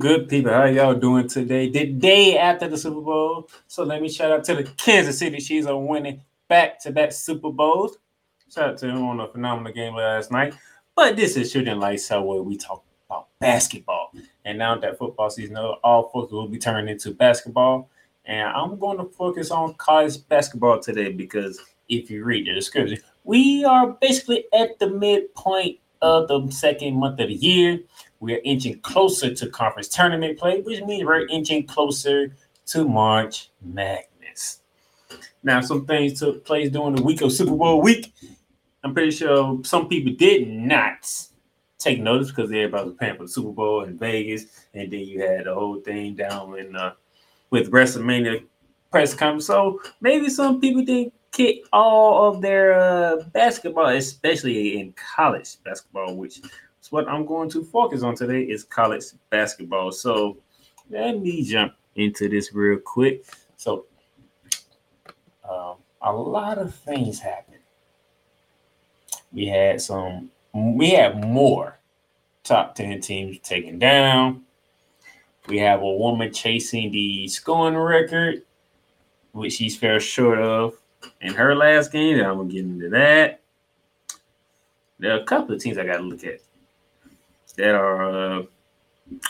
good people. How y'all doing today? The day after the Super Bowl. So let me shout out to the Kansas City Chiefs on winning back-to-back Super Bowls. Shout out to them on a phenomenal game last night. But this is Shooting Lights Out where we talk about basketball. And now that football season, all focus will be turned into basketball. And I'm going to focus on college basketball today because if you read the description, we are basically at the midpoint of the second month of the year. We're inching closer to conference tournament play, which means we're inching closer to March Madness. Now, some things took place during the week of Super Bowl week. I'm pretty sure some people did not take notice because everybody was paying for the Super Bowl in Vegas, and then you had the whole thing down in uh, with WrestleMania press conference. So maybe some people didn't get all of their uh, basketball, especially in college basketball, which is what I'm going to focus on today is college basketball. So let me jump into this real quick. So um, a lot of things happened. We had some, we had more top 10 teams taken down. We have a woman chasing the scoring record, which she's fair short of in her last game. I'm gonna get into that. There are a couple of teams I got to look at that are uh,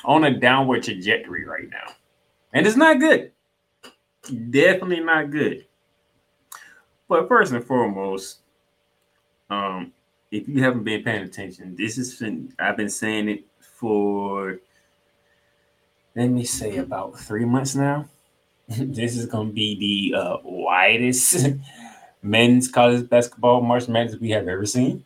on a downward trajectory right now. And it's not good. Definitely not good. But first and foremost, um, if you haven't been paying attention, this is been, I've been saying it for let me say about three months now. this is gonna be the uh, widest men's college basketball March Madness we have ever seen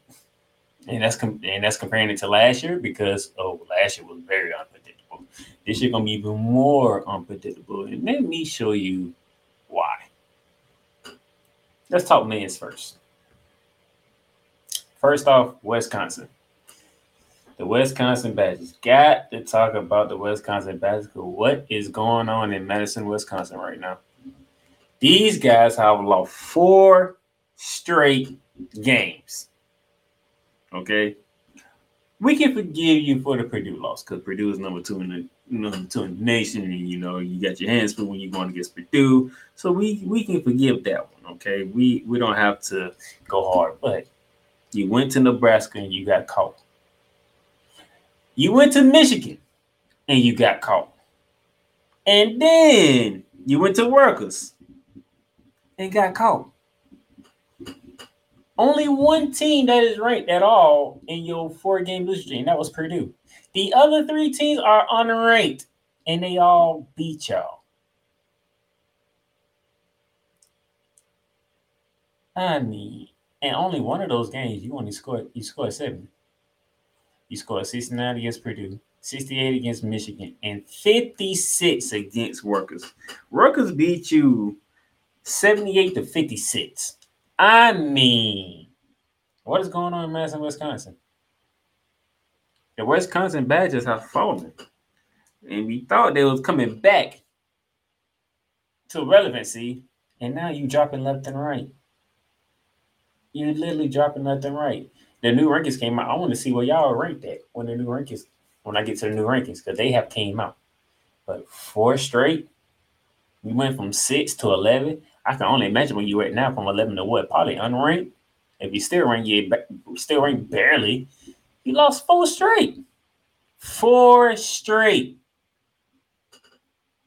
and that's com- and that's comparing it to last year because oh last year was very unpredictable. This year gonna be even more unpredictable, and let me show you why. Let's talk men's first. First off, Wisconsin. The Wisconsin Badgers. Got to talk about the Wisconsin Badgers. What is going on in Madison, Wisconsin right now? These guys have lost four straight games. Okay. We can forgive you for the Purdue loss because Purdue is number two in the number two in the nation, and you know you got your hands full when you're going against Purdue. So we we can forgive that one. Okay, we we don't have to go hard, but you went to Nebraska and you got caught. You went to Michigan and you got caught. And then you went to Rutgers and got caught. Only one team that is ranked at all in your four game losing streak, and that was Purdue. The other three teams are unranked, and they all beat y'all. I mean, and only one of those games you only scored you scored seven. You scored 69 against Purdue, 68 against Michigan, and 56 against Rutgers. Rutgers beat you 78 to 56. I mean, what is going on in Madison, Wisconsin? The Wisconsin Badgers have fallen. And we thought they was coming back to relevancy, and now you dropping left and right. You're literally dropping left and right. The new rankings came out. I want to see where y'all ranked at when the new rankings, when I get to the new rankings, because they have came out. But four straight, we went from six to eleven. I can only imagine where you at now from 11 to what? Probably unranked. If you still rank, you still rank barely. You lost four straight. Four straight.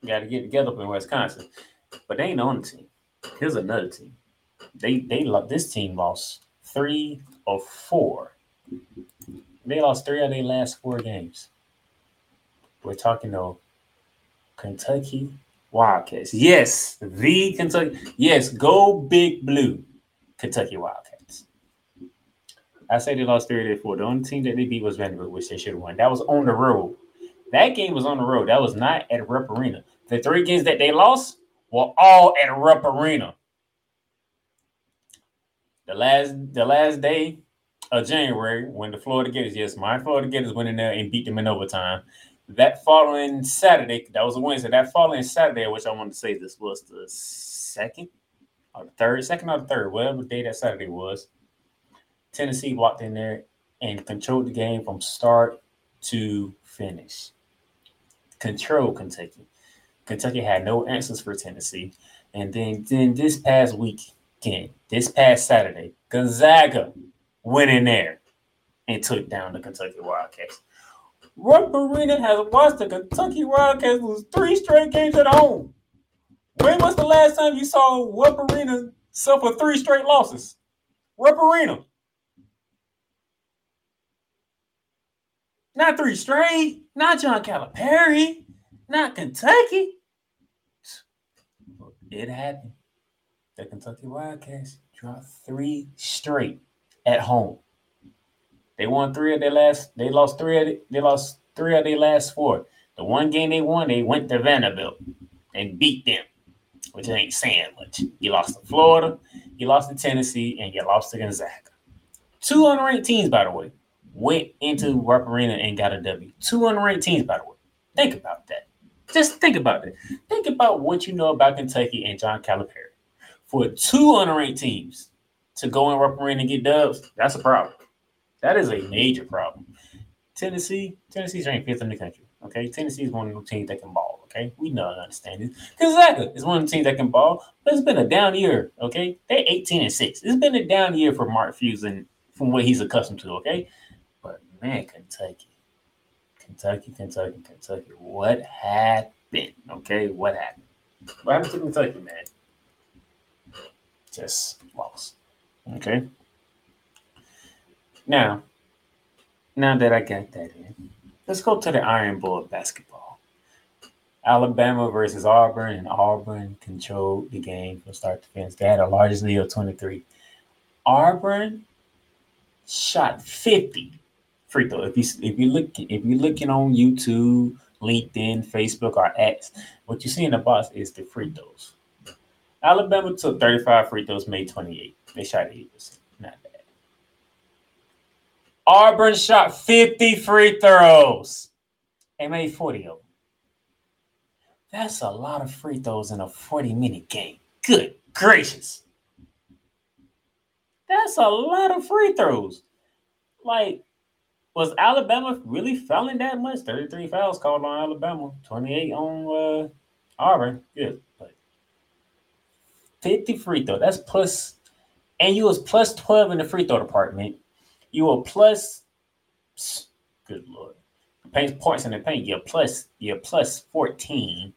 Got to get together up in Wisconsin. But they ain't on the team. Here's another team. They they love this team lost three or four. They lost three of their last four games. We're talking though Kentucky Wildcats. Yes, the Kentucky. Yes, go big blue. Kentucky Wildcats. I say they lost 3 to 4. The only team that they beat was Vanderbilt, which they should have won. That was on the road. That game was on the road. That was not at Rupp Arena. The three games that they lost were all at Rupp Arena. The last the last day of January, when the Florida Gators, yes, my Florida Gators went in there and beat them in overtime. That following Saturday, that was a Wednesday. That following Saturday, which I want to say this was the second or the third, second or the third, whatever day that Saturday was. Tennessee walked in there and controlled the game from start to finish. Control Kentucky. Kentucky had no answers for Tennessee. And then, then this past weekend, this past Saturday, Gonzaga went in there and took down the Kentucky Wildcats. Rupp Arena has watched the Kentucky Wildcats lose three straight games at home. When was the last time you saw Rupp Arena suffer three straight losses? Rupp Arena. Not three straight. Not John Calipari. Not Kentucky. It happened. The Kentucky Wildcats dropped three straight at home. They won three of their last. They lost three. Of the, they lost three of their last four. The one game they won, they went to Vanderbilt and beat them, which ain't saying much. You lost to Florida, you lost to Tennessee, and you lost to Gonzaga. Two unranked teams, by the way went into Rupp Arena and got a W. Two unranked teams, by the way. Think about that. Just think about it. Think about what you know about Kentucky and John Calipari. For two unranked teams to go and Arena and get dubs, that's a problem. That is a major problem. Tennessee, Tennessee's ranked fifth in the country. Okay, Tennessee is one of the teams that can ball. Okay, we know and understand it. Gonzaga is one of the teams that can ball, but it's been a down year. Okay, they're 18 and six. It's been a down year for Mark Fuson from what he's accustomed to. Okay, but man, Kentucky, Kentucky, Kentucky, Kentucky. What happened? Okay, what happened? What happened to Kentucky, man? Just lost. Okay. Now, now that I got that in, let's go to the Iron Bowl of basketball. Alabama versus Auburn, and Auburn controlled the game from start to finish. They had a largest lead of 23. Auburn shot 50 free throw. If you if you look if you're looking on YouTube, LinkedIn, Facebook, or X, what you see in the box is the free throws. Alabama took 35 free throws, made 28. They shot 80%. Not bad. Auburn shot 50 free throws and made 40 of them. That's a lot of free throws in a 40 minute game. Good gracious. That's a lot of free throws. Like, was Alabama really fouling that much? 33 fouls called on Alabama, 28 on uh, Auburn. Good. But 50 free throw. That's plus, and you was plus 12 in the free throw department. You were plus, good lord. Paint points in the paint, you're plus, you're plus 14.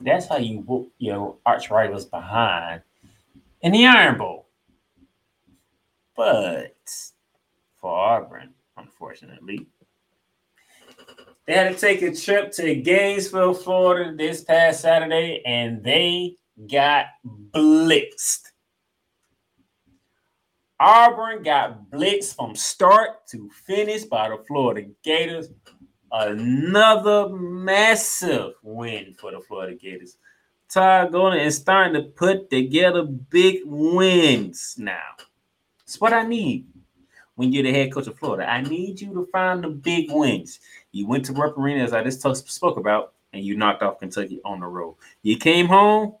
That's how you whoop your arch rivals behind in the Iron Bowl. But for Auburn, unfortunately. They had to take a trip to Gainesville, Florida this past Saturday, and they got blitzed. Auburn got blitzed from start to finish by the Florida Gators. Another massive win for the Florida Gators. Todd Golden is starting to put together big wins now. It's what I need when you're the head coach of Florida. I need you to find the big wins. You went to Rupp Arena, as I just spoke about, and you knocked off Kentucky on the road. You came home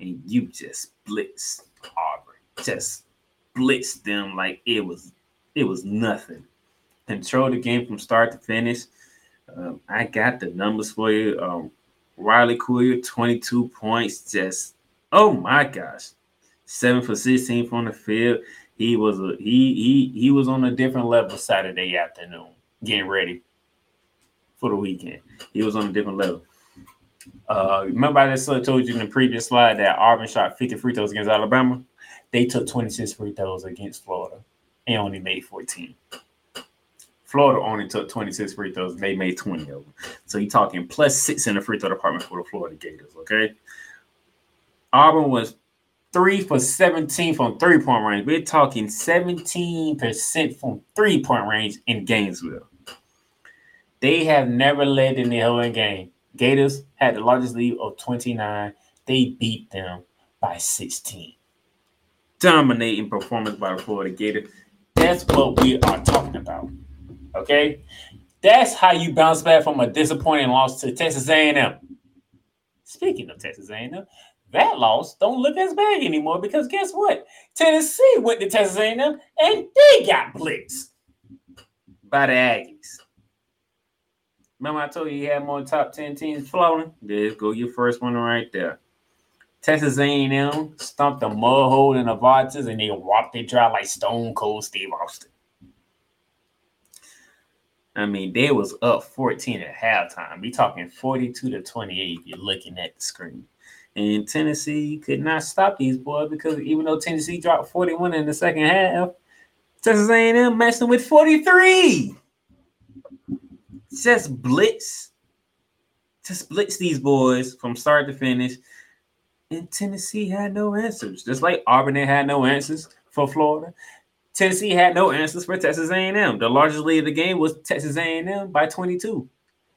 and you just blitzed Auburn, just blitzed them like it was it was nothing. Control the game from start to finish. Um, I got the numbers for you. Um, Riley Collier, 22 points. Just oh my gosh, seven for 16 from the field he was a he he he was on a different level Saturday afternoon, getting ready for the weekend. He was on a different level. Uh, remember I just told you in the previous slide that Auburn shot 50 free throws against Alabama. They took 26 free throws against Florida and only made 14. Florida only took 26 free throws. They made 20 of them. So you're talking plus six in the free throw department for the Florida Gators. Okay. Auburn was three for 17 from three point range. We're talking 17% from three point range in Gainesville. They have never led in the whole game. Gators had the largest lead of 29. They beat them by 16. Dominating performance by the Florida Gators. That's what we are talking about. Okay, that's how you bounce back from a disappointing loss to Texas A&M. Speaking of Texas A&M, that loss don't look as bad anymore because guess what? Tennessee went to Texas A&M and they got blitzed by the Aggies. Remember I told you you had more top 10 teams floating? There's go your first one right there. Texas A&M stumped the mud hole in the Novartis and they walked it dry like Stone Cold Steve Austin. I mean, they was up 14 at halftime. We talking 42 to 28 if you're looking at the screen. And Tennessee could not stop these boys because even though Tennessee dropped 41 in the second half, Texas A&M matched them with 43. Just blitz. Just blitz these boys from start to finish. And Tennessee had no answers. Just like Auburn had no answers for Florida. Tennessee had no answers for Texas A&M. The largest lead of the game was Texas A&M by 22.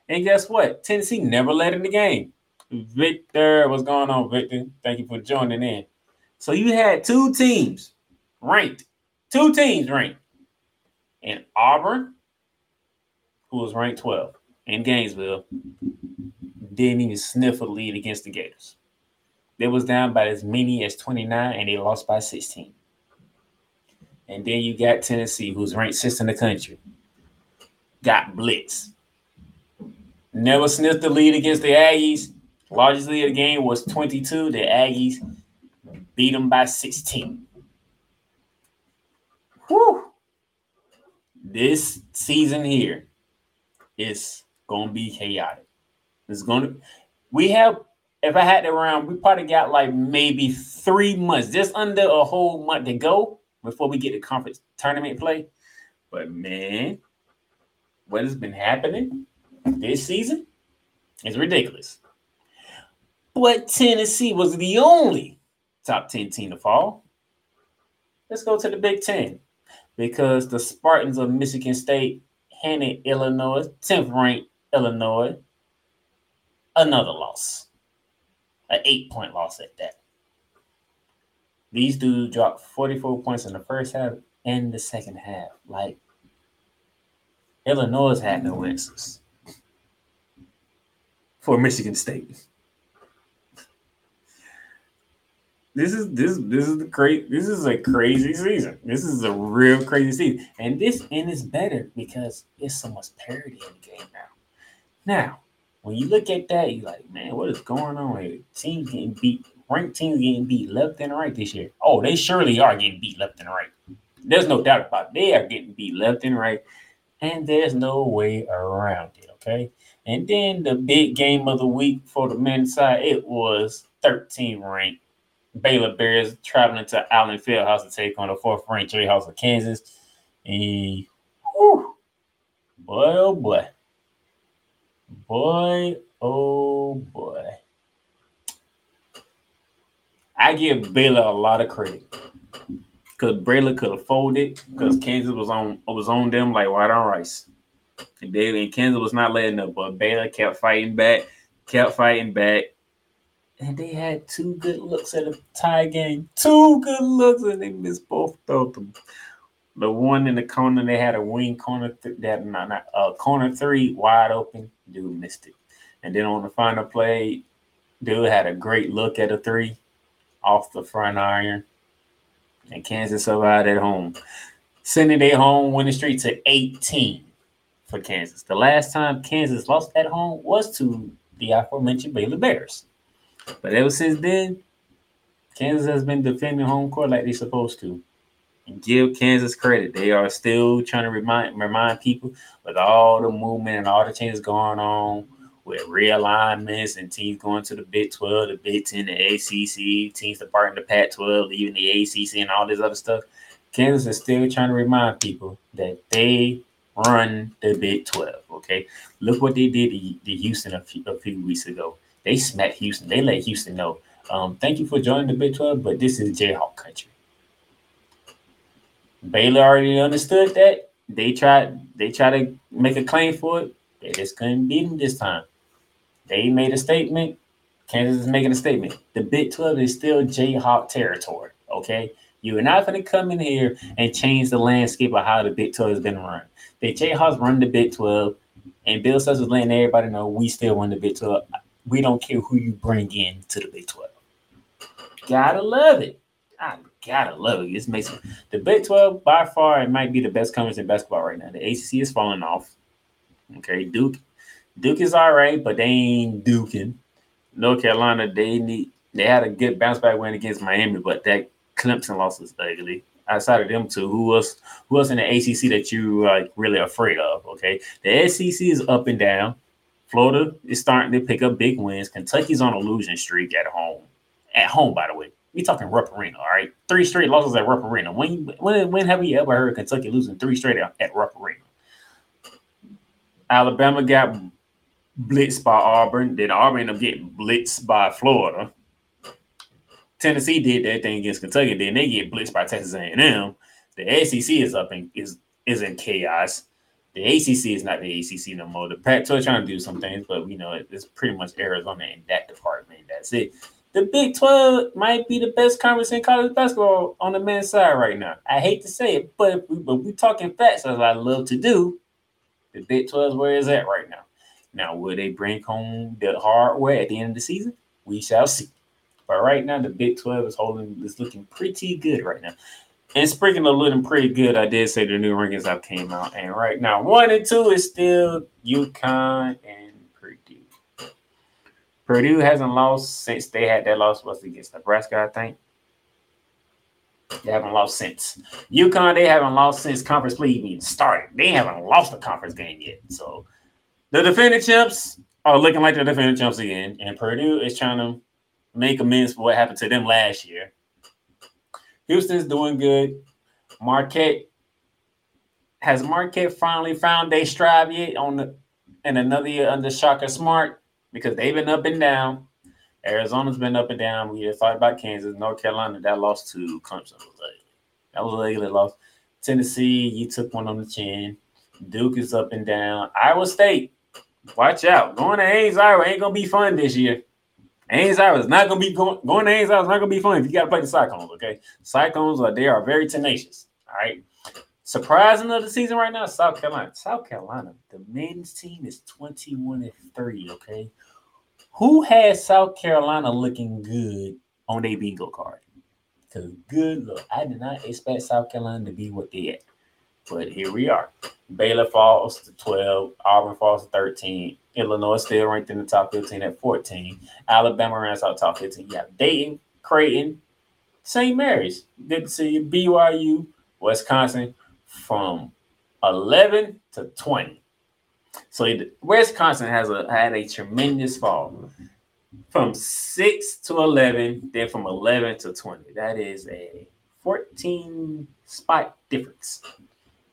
And guess what? Tennessee never led in the game. Victor, what's going on, Victor? Thank you for joining in. So you had two teams ranked, two teams ranked, and Auburn, who was ranked 12, in Gainesville, didn't even sniff a lead against the Gators. They was down by as many as 29, and they lost by 16. And then you got Tennessee, who's ranked sixth in the country, got blitz. Never sniffed the lead against the Aggies Largest lead of the game was 22. The Aggies beat them by 16. Whew. This season here going to be chaotic. It's to, we have, if I had to round, we probably got like maybe three months, just under a whole month to go before we get the conference tournament play. But man, what has been happening this season is ridiculous. But Tennessee was the only top 10 team to fall. Let's go to the Big Ten because the Spartans of Michigan State handed Illinois, 10th ranked Illinois, another loss. An eight point loss at that. These dudes dropped 44 points in the first half and the second half. Like, Illinois had no answers for Michigan State. This is this this is the crazy this is a crazy season. This is a real crazy season. And this and it's better because it's so much parity in the game now. Now, when you look at that, you're like, man, what is going on here? Teams getting beat, ranked teams getting beat left and right this year. Oh, they surely are getting beat left and right. There's no doubt about it. They are getting beat left and right, and there's no way around it. Okay. And then the big game of the week for the men's side, it was 13 ranked Baylor Bears traveling to Allen Fieldhouse to take on the fourth ranked house of Kansas. And whew, boy, oh boy. Boy, oh boy. I give Baylor a lot of credit. Because Baylor could have folded because Kansas was on was on them like white on rice. And Baylor and Kansas was not letting up, but Baylor kept fighting back, kept fighting back and they had two good looks at a tie game. Two good looks, and they missed both of them. The one in the corner, they had a wing corner th- that not, not uh, corner three wide open. Dude missed it, and then on the final play, dude had a great look at a three off the front iron, and Kansas survived at home, sending their home winning streak to 18 for Kansas. The last time Kansas lost at home was to the aforementioned Baylor Bears. But ever since then, Kansas has been defending home court like they're supposed to. And give Kansas credit. They are still trying to remind remind people with all the movement and all the changes going on with realignments and teams going to the Big 12, the Big 10, the ACC, teams departing the Pac 12, leaving the ACC, and all this other stuff. Kansas is still trying to remind people that they run the Big 12. Okay. Look what they did to, Houston a few, a few weeks ago. They smacked Houston. They let Houston know Um, thank you for joining the Big 12, but this is Jayhawk country. Baylor already understood that. They tried they tried to make a claim for it. They just couldn't beat them this time. They made a statement. Kansas is making a statement. The Big 12 is still Jayhawk territory. Okay. You are not going to come in here and change the landscape of how the Big 12 has been run. The Jayhawks run the Big 12, and Bill Self is letting everybody know we still run the Big 12. We don't care who you bring in to the Big 12. Gotta love it. I gotta love it. This makes the Big 12 by far it might be the best conference in basketball right now. The ACC is falling off. Okay, Duke, Duke is all right, but they ain't duking. North Carolina, they need they had a good bounce back win against Miami, but that Clemson loss was ugly. Outside of them two, who else who else in the ACC that you like really afraid of? Okay, the SEC is up and down. Florida is starting to pick up big wins. Kentucky's on a losing streak at home. At home, by the way. We talking Rupp Arena, all right? Three straight losses at Rupp Arena. When when when have we ever heard Kentucky losing three straight at Rupp Arena? Alabama got blitzed by Auburn. Then Auburn ended up getting blitzed by Florida. Tennessee did that thing against Kentucky. Then they get blitzed by Texas A&M. The SEC is up in is is in chaos. The ACC is not the ACC no more. The Pac-12 trying to do some things, but you know it's pretty much Arizona in that department. That's it. The Big 12 might be the best conference in college basketball on the men's side right now. I hate to say it, but we, but we talking facts, as I love to do. The Big 12 is where it's at right now. Now, will they bring home the hardware at the end of the season? We shall see. But right now, the Big 12 is holding is looking pretty good right now. And speaking of looking pretty good, I did say the new rankings have came out. And right now, one and two is still UConn and Purdue. Purdue hasn't lost since they had that loss was against Nebraska, I think. They haven't lost since. UConn, they haven't lost since conference play even started. They haven't lost a conference game yet. So the defending champs are looking like the defending champs again. And Purdue is trying to make amends for what happened to them last year. Houston's doing good. Marquette has Marquette finally found their stride yet on the in another year under Shaka Smart because they've been up and down. Arizona's been up and down. We just talked about Kansas, North Carolina. That lost to Clemson. That was a ugly loss. Tennessee, you took one on the chin. Duke is up and down. Iowa State, watch out. Going to Ames, Iowa ain't gonna be fun this year. Ames, Iowa is not gonna be going. Going to Iowa is not gonna be fun if you got to play the Cyclones. Okay, Cyclones are they are very tenacious. All right. Surprising of the season right now, South Carolina. South Carolina, the men's team is 21 and 3, Okay. Who has South Carolina looking good on their bingo card? Because good look, I did not expect South Carolina to be what they at. But here we are. Baylor falls to 12, Auburn falls to 13, Illinois still ranked in the top 15 at 14. Alabama ranks out top 15. You have Dayton, Creighton, St. Mary's. Good to see you. BYU, Wisconsin from 11 to 20. So Wisconsin has a had a tremendous fall from 6 to 11, then from 11 to 20. That is a 14 spot difference.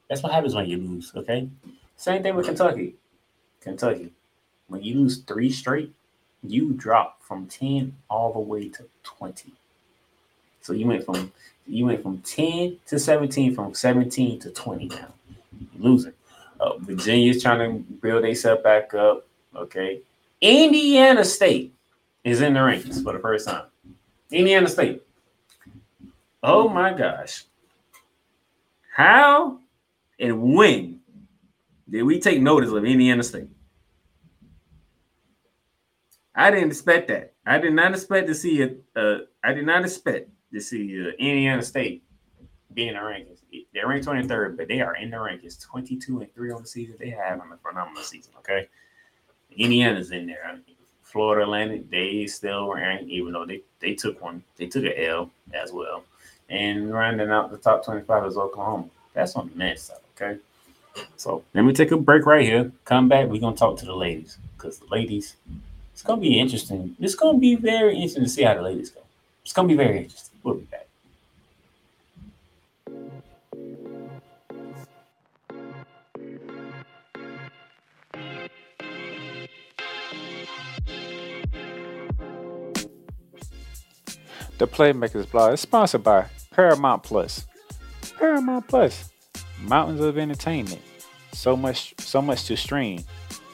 That's what happens when you lose, okay? Same thing with Kentucky. Kentucky. When you lose three straight, you drop from 10 all the way to 20. So you went from you went from 10 to 17, from 17 to 20 now. Losing. Uh, Virginia's trying to build themselves back up. Okay. Indiana State is in the rankings for the first time. Indiana State. Oh my gosh. How and when did we take notice of Indiana State? I didn't expect that. I did not expect to see it. Uh, I did not expect to see uh, Indiana State be in the rankings. They're ranked 23rd, but they are in the rankings 22 and 3 on the season. They have a phenomenal season. Okay. Indiana's in there. Florida Atlantic, they still ranked, even though they, they took one, they took an L as well. And rounding out the top 25 is Oklahoma. That's on the men's side, okay? So let me take a break right here. Come back. We're gonna talk to the ladies. Because ladies, it's gonna be interesting. It's gonna be very interesting to see how the ladies go. It's gonna be very interesting. We'll be back. The Playmakerz blog is sponsored by Paramount Plus. Paramount Plus, mountains of entertainment. So much, so much to stream.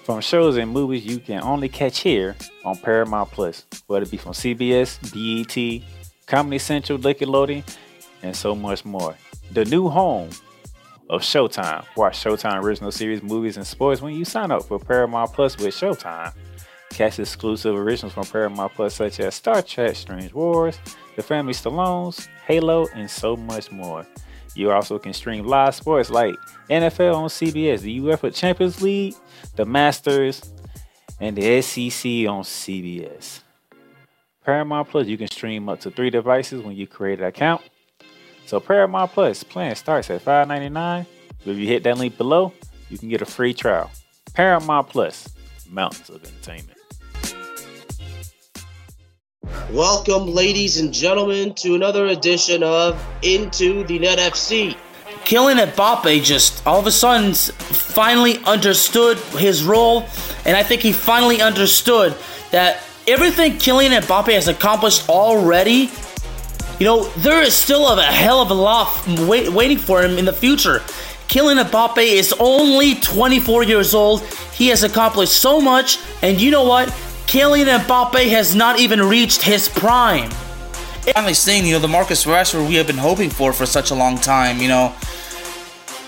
From shows and movies you can only catch here on Paramount Plus, whether it be from CBS, BET, Comedy Central, Nickelodeon, and so much more. The new home of Showtime. Watch Showtime original series, movies, and sports when you sign up for Paramount Plus with Showtime. Catch exclusive originals from Paramount Plus such as Star Trek, Strange Wars, The Family Stallones, Halo, and so much more. You also can stream live sports like NFL on CBS, the UEFA Champions League, the Masters, and the SEC on CBS. Paramount Plus, you can stream up to three devices when you create an account. So Paramount Plus plan starts at $5.99. If you hit that link below, you can get a free trial. Paramount Plus, mountains of entertainment. Welcome, ladies and gentlemen, to another edition of Into the Net FC. Kylian Mbappe just all of a sudden finally understood his role, and I think he finally understood that everything Kylian Mbappe has accomplished already, you know, there is still a hell of a lot wait, waiting for him in the future. Kylian Mbappe is only 24 years old. He has accomplished so much, and you know what? Kylian Mbappe has not even reached his prime. Finally seeing, you know, the Marcus Rashford we have been hoping for for such a long time, you know.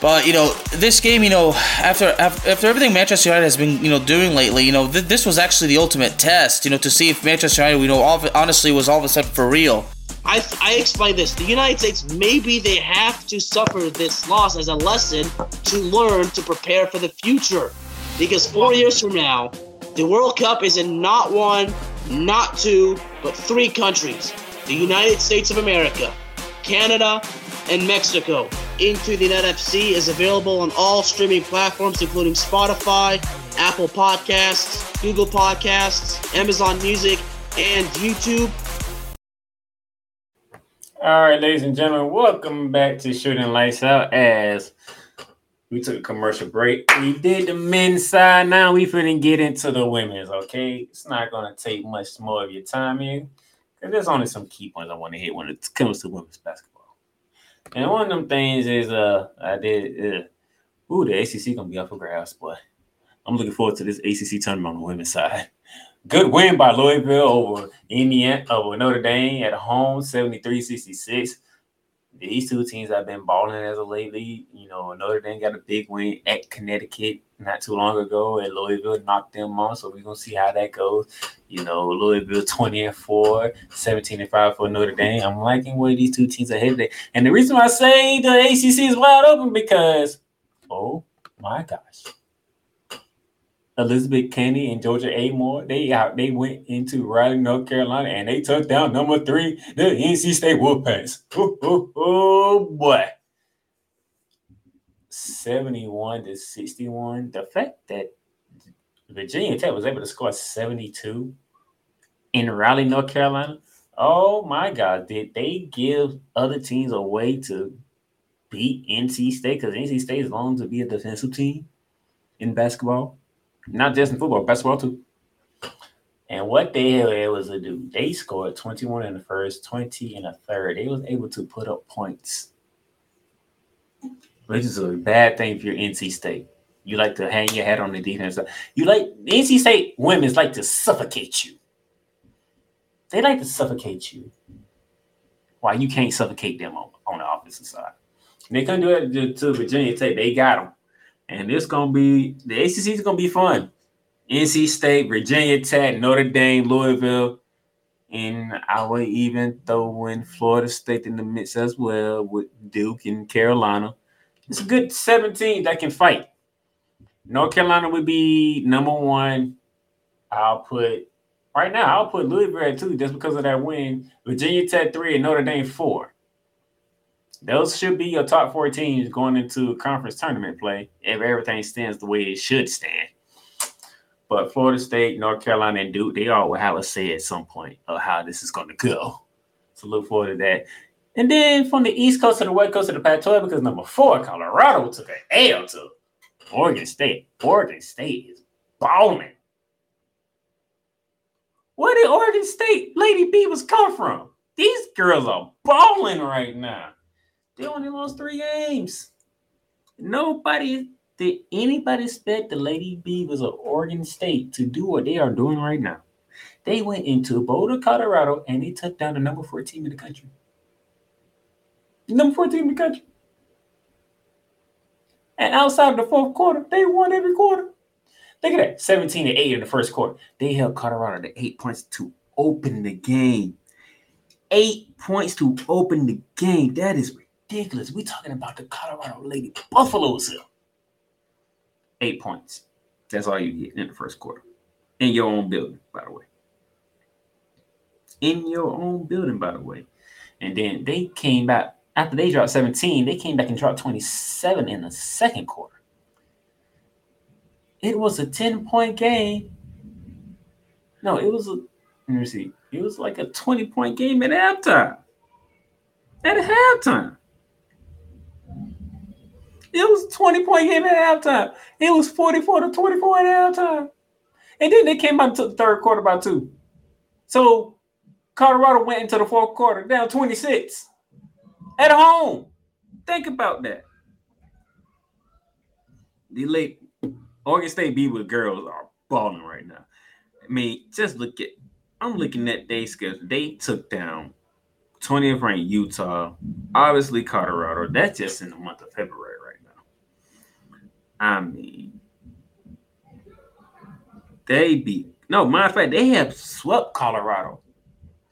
But you know, this game, you know, after after everything Manchester United has been, you know, doing lately, you know, th- this was actually the ultimate test, you know, to see if Manchester United, you know, all of, honestly was all of a sudden for real. I, I explain this. The United States, maybe they have to suffer this loss as a lesson to learn to prepare for the future. Because four years from now, the World Cup is in not one, not two, but three countries the United States of America, Canada, and Mexico. Into the Net FC is available on all streaming platforms, including Spotify, Apple Podcasts, Google Podcasts, Amazon Music, and YouTube. All right, ladies and gentlemen, welcome back to Shooting Lights Out. As we took a commercial break, we did the men's side. Now we finna get into the women's. Okay, it's not gonna take much more of your time here, because there's only some key points I want to hit when it comes to women's basketball. And one of them things is, uh, I did, uh, ooh, the ACC gonna be up for grabs, boy. I'm looking forward to this ACC tournament on the women's side. Good win by Louisville over Indiana over Notre Dame at home, 73-66. These two teams have been balling as of lately. You know, Notre Dame got a big win at Connecticut not too long ago, and Louisville knocked them off. So we're gonna see how that goes. You know, Louisville 20 and 4, 17 and 5 for Notre Dame. I'm liking where these two teams are headed. And the reason why I say the ACC is wide open because, oh my gosh, Elizabeth Kitley and Georgia Amoore, they out they went into Raleigh, North Carolina, and they took down number three, the NC State Wolfpack. Oh boy. 71 to 61. The fact that Virginia Tech was able to score 72 in Raleigh, North Carolina. Oh my God, did they give other teams a way to beat NC State? Because NC State is known to be a defensive team in basketball not just in football, basketball too. And what they were able to do, they scored 21 in the first, 20 in the third. They was able to put up points, which is a bad thing if you're NC State. You like to hang your head on the defense. You like NC State women's like to suffocate you. They like to suffocate you. Why you can't suffocate them on, on the offensive side? And they couldn't do it to, to Virginia Tech. They got them. And it's gonna be the ACC is gonna be fun. NC State, Virginia Tech, Notre Dame, Louisville, and I would even throw in Florida State in the mix as well with Duke and Carolina. It's a good 17 that can fight. North Carolina would be number one. I'll put right now, I'll put Louisville at two just because of that win. Virginia Tech three and Notre Dame four. Those should be your top four teams going into conference tournament play if everything stands the way it should stand. But Florida State, North Carolina, and Duke, they all will have a say at some point of how this is going to go. So look forward to that. And then from the East Coast to the West Coast of the Pac-12, because number four, Colorado took an L to Oregon State. Oregon State is balling. Where did Oregon State Lady Beavers come from? These girls are balling right now. They only lost three games. Nobody did anybody expect the Lady Beavers of Oregon State to do what they are doing right now. They went into Boulder, Colorado, and they took down the number four team in the country. Number four team in the country. And outside of the fourth quarter, they won every quarter. Look at that 17 to 8 in the first quarter. They held Colorado to eight points to open the game. Eight points to open the game. That is ridiculous. We're talking about the Colorado Lady Buffaloes here. Eight points. That's all you get in the first quarter. In your own building, by the way. In your own building, by the way. And then they came back after they dropped 17, they came back and dropped 27 in the second quarter. It was a 10 point game. No, it was a, let me see, it was like a 20 point game at halftime. At halftime. It was 20 point game at halftime. It was 44 to 24 at halftime. And then they came out to the third quarter by two. So Colorado went into the fourth quarter down 26 at home. Think about that. The late Oregon State Beaver girls are balling right now. I mean, just look at. I'm looking at their schedule. They took down 20th ranked Utah, obviously Colorado. That's just in the month of February. I mean, they beat. No, matter of fact, they have swept Colorado.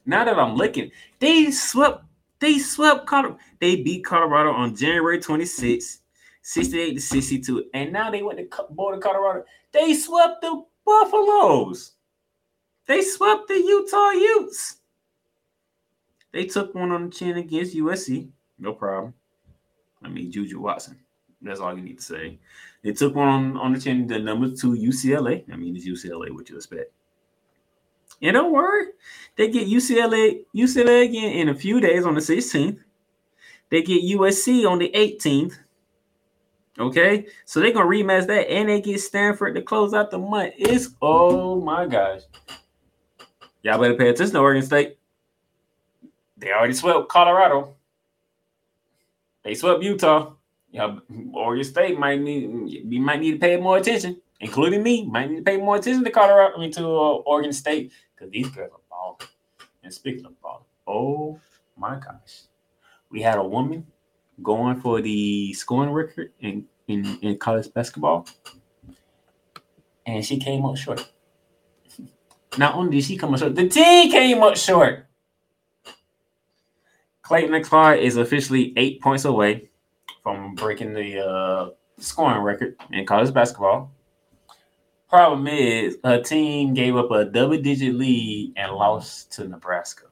Now that I'm looking, they swept they swept Colorado. They beat Colorado on January 26th, 68 to 62. And now they went to Boulder, Colorado. They swept the Buffaloes. They swept the Utah Utes. They took one on the chin against USC. No problem. I mean, JuJu Watkins. That's all you need to say. They took one on, on the chin, the number two UCLA. I mean, it's UCLA, what you expect. And don't worry, they get UCLA UCLA again in a few days on the 16th. They get USC on the 18th. Okay, so they're gonna rematch that, and they get Stanford to close out the month. It's oh my gosh, y'all better pay attention to Oregon State. They already swept Colorado. They swept Utah. Oregon State might need you might need to pay more attention, including me. Might need to pay more attention to Colorado. I mean to uh, Oregon State because these girls are balling. And speaking of balling, oh my gosh, we had a woman going for the scoring record in, in, in college basketball, and she came up short. Not only did she come up short, the team came up short. Caitlin Clark is officially eight points away from breaking the uh, scoring record in college basketball. Problem is, her team gave up a double digit lead and lost to Nebraska.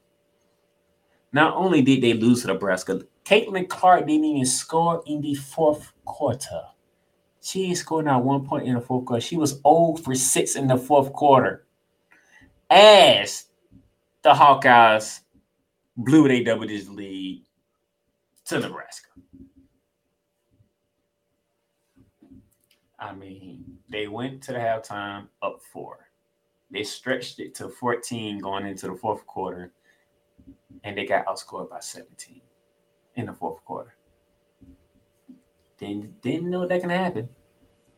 Not only did they lose to Nebraska, Caitlin Clark didn't even score in the fourth quarter. She scored not one point in the fourth quarter. She was 0 for 6 in the fourth quarter. As the Hawkeyes blew their double digit lead to Nebraska. I mean, they went to the halftime up four. They stretched it to 14 going into the fourth quarter, and they got outscored by 17 in the fourth quarter. Didn't, didn't know that can happen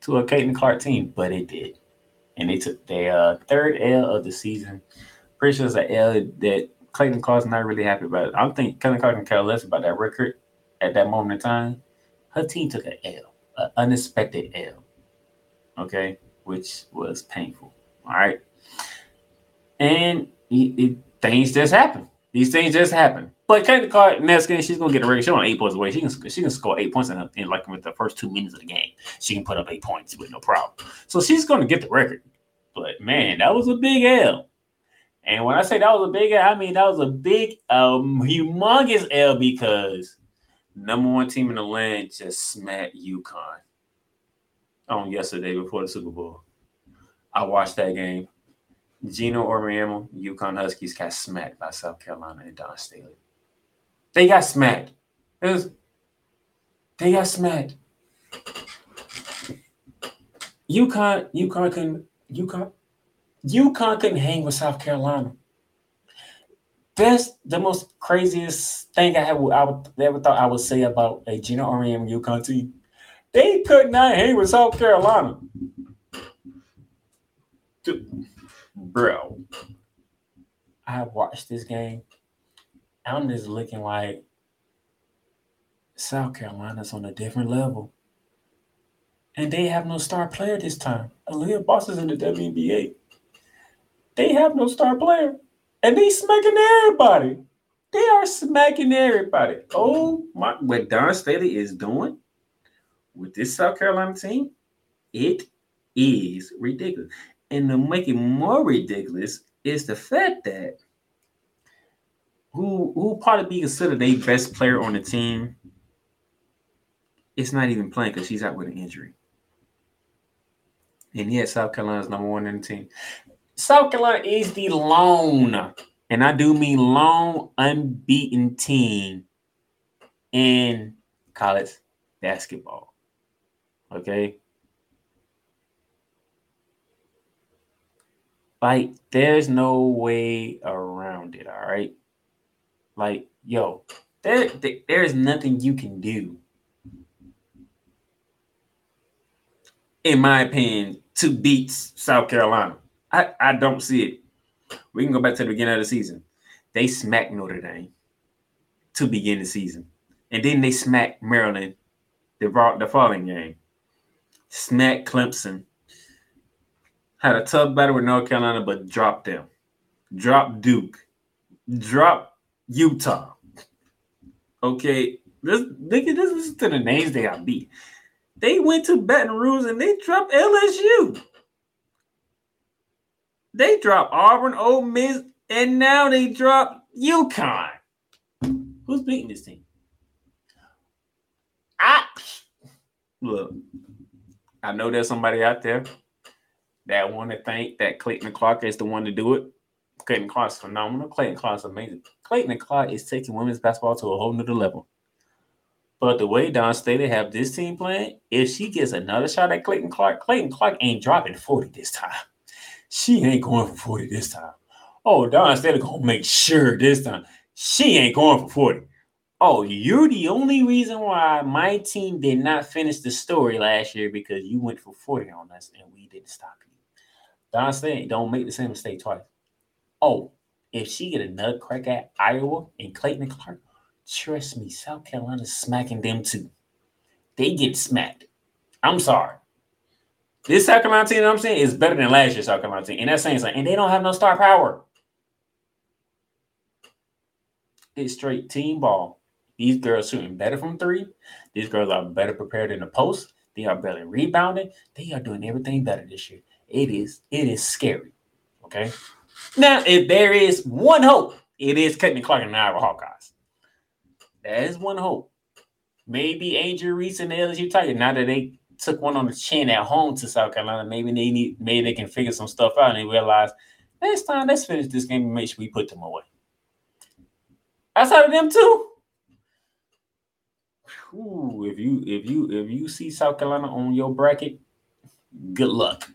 to a Caitlin Clark team, but it did. And they took their uh, third L of the season. Pretty sure it's an L that Caitlin Clark's not really happy about. I don't think Caitlin Clark can care less about that record at that moment in time. Her team took an L, an unexpected L okay, which was painful. All right. And it, it, things just happen. These things just happen. But Caitlin Clark next game, she's gonna get a record. She's on eight points away. She can she can score eight points in, in like with the first two minutes of the game. She can put up eight points with no problem. So she's gonna get the record. But man, that was a big L. And when I say that was a big L, I mean that was a big, um, humongous L because number one team in the land just smacked UConn on yesterday before the Super Bowl. I watched that game. Geno Auriemma, UConn Huskies got smacked by South Carolina and Dawn Staley. They got smacked. It was, they got smacked. UConn, UConn couldn't, UConn, UConn couldn't hang with South Carolina. best, the most craziest thing I have I would ever thought I would say about a Geno Auriemma UConn team. They not hang with South Carolina. Bro, I watched this game. I'm just looking like South Carolina's on a different level. And they have no star player this time. Aliyah Boss is in the WNBA. They have no star player. And they smacking everybody. They are smacking everybody. Oh my what Dawn Staley is doing with this South Carolina team, it is ridiculous. And to make it more ridiculous is the fact that who who probably be considered the best player on the team is not even playing because she's out with an injury. And yet South Carolina's number one in the team. South Carolina is the lone, and I do mean lone unbeaten team in college basketball. Okay. Like, there's no way around it. All right. Like, yo, there, there there's nothing you can do, in my opinion, to beat South Carolina. I, I don't see it. We can go back to the beginning of the season. They smacked Notre Dame to begin the season. And then they smacked Maryland the, the following game. Smacked Clemson. Had a tough battle with North Carolina, but dropped them. Dropped Duke. Dropped Utah. Okay, this at this. Listen to the names they got beat. They went to Baton Rouge and they dropped LSU. They dropped Auburn, Ole Miss, and now they drop UConn. Who's beating this team? I look. I know there's somebody out there that want to think that Caitlin Clark is the one to do it. Caitlin Clark's phenomenal. Caitlin Clark's amazing. Caitlin Clark is taking women's basketball to a whole nother level. But the way Dawn Staley have this team playing, if she gets another shot at Caitlin Clark, Caitlin Clark ain't dropping 40 this time. She ain't going for 40 this time. Oh, Dawn Staley gonna make sure this time. She ain't going for 40. Oh, you're the only reason why my team did not finish the story last year because you went for 40 on us and we didn't stop you. Dawn Staley don't make the same mistake twice. Oh, if she get another crack at Iowa and Caitlin and Clark, trust me, South Carolina's smacking them too. They get smacked. I'm sorry. This South Carolina team, you know I'm saying, is better than last year's South Carolina team. And that's saying something. And they don't have no star power. It's straight team ball. These girls shooting better from three. These girls are better prepared in the post. They are better rebounding. They are doing everything better this year. It is, it is scary. Okay. Now, if there is one hope, it is Caitlin Clark and the Iowa Hawkeyes. That is one hope. Maybe Angel Reese and the LSU Tigers. Now that they took one on the chin at home to South Carolina, maybe they need maybe they can figure some stuff out and they realize next time let's finish this game and make sure we put them away. Outside of them too. If you if you if you see South Carolina on your bracket, good luck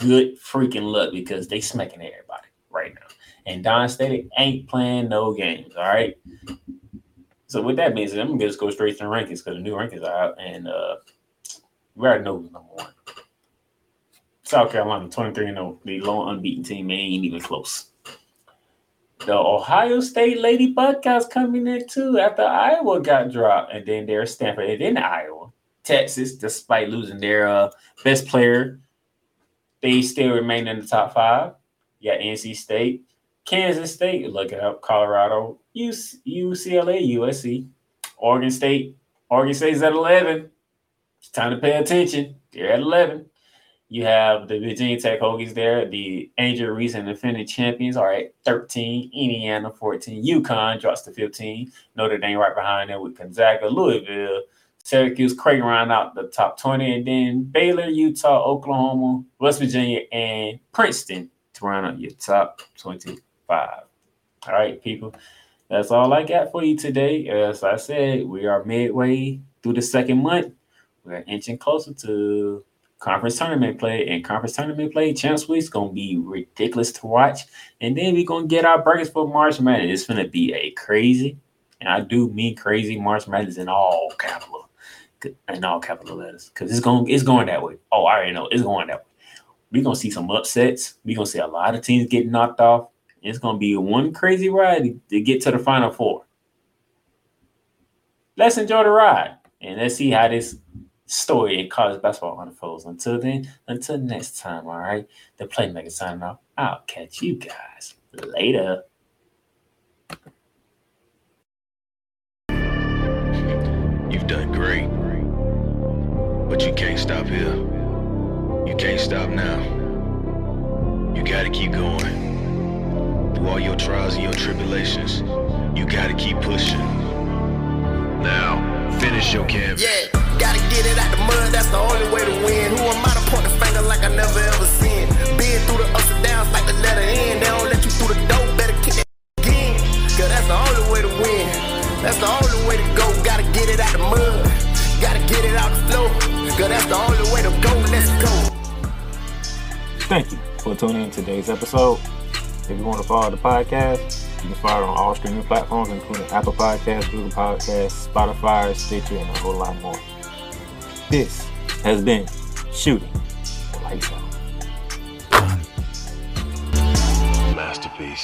good freaking luck because they smacking everybody right now. And Dawn Staley ain't playing no games. All right. So with that being said, I'm gonna just go straight to the rankings because the new rankings are out, and uh we already know who's number one. South Carolina 23 0, the lone unbeaten team, they ain't even close. The Ohio State Lady Buckeyes coming in too after Iowa got dropped, and then there's Stanford, and then Iowa, Texas, despite losing their uh, best player they still remain in the top five. You got NC State, Kansas State, look it up, Colorado, UCLA, USC, Oregon State. Oregon State's at 11. It's time to pay attention. They're at 11. You have the Virginia Tech Hokies there. The Angel Reese and defending champions are at 13. Indiana 14. UConn drops to 15. Notre Dame right behind them with Gonzaga, Louisville, Syracuse, Creighton round out the top 20, and then Baylor, Utah, Oklahoma, West Virginia, and Princeton to round out your top 25. All right, people. That's all I got for you today. As I said, we are midway through the second month. We're inching closer to conference tournament play, and conference tournament play, Champs Week's gonna be ridiculous to watch. And then we're gonna get our brackets for March Madness. It's gonna be a crazy, and I do mean crazy March Madness in all capital, in all capital letters, because it's going it's going that way. Oh, I already know it's going that way. We're gonna see some upsets. We're gonna see a lot of teams getting knocked off. It's gonna be one crazy ride to, to get to the final four. Let's enjoy the ride and let's see how this story in college basketball unfolds. Until then, until next time, all right. The playmaker signing off. I'll catch you guys later. You've done great. But you can't stop here. You can't stop now. You gotta keep going. Through all your trials and your tribulations, you gotta keep pushing. Now, finish your canvas. Yeah, gotta get it out the mud, that's the only way to win. Who am I to point the finger like I never ever seen? Been through the ups and downs like the letter N. They don't let you through the door, better kick that again. Cause that's the only way to win. That's the only way to go. Gotta get it out the mud. Gotta get it out the flow. Cause that's the only way to go. Let's go. Thank you for tuning in today's episode. If you want to follow the podcast, you can follow on all streaming platforms, including Apple Podcasts, Google Podcasts, Spotify, Stitcher, and a whole lot more. This has been Shooting Lights Out. Masterpiece.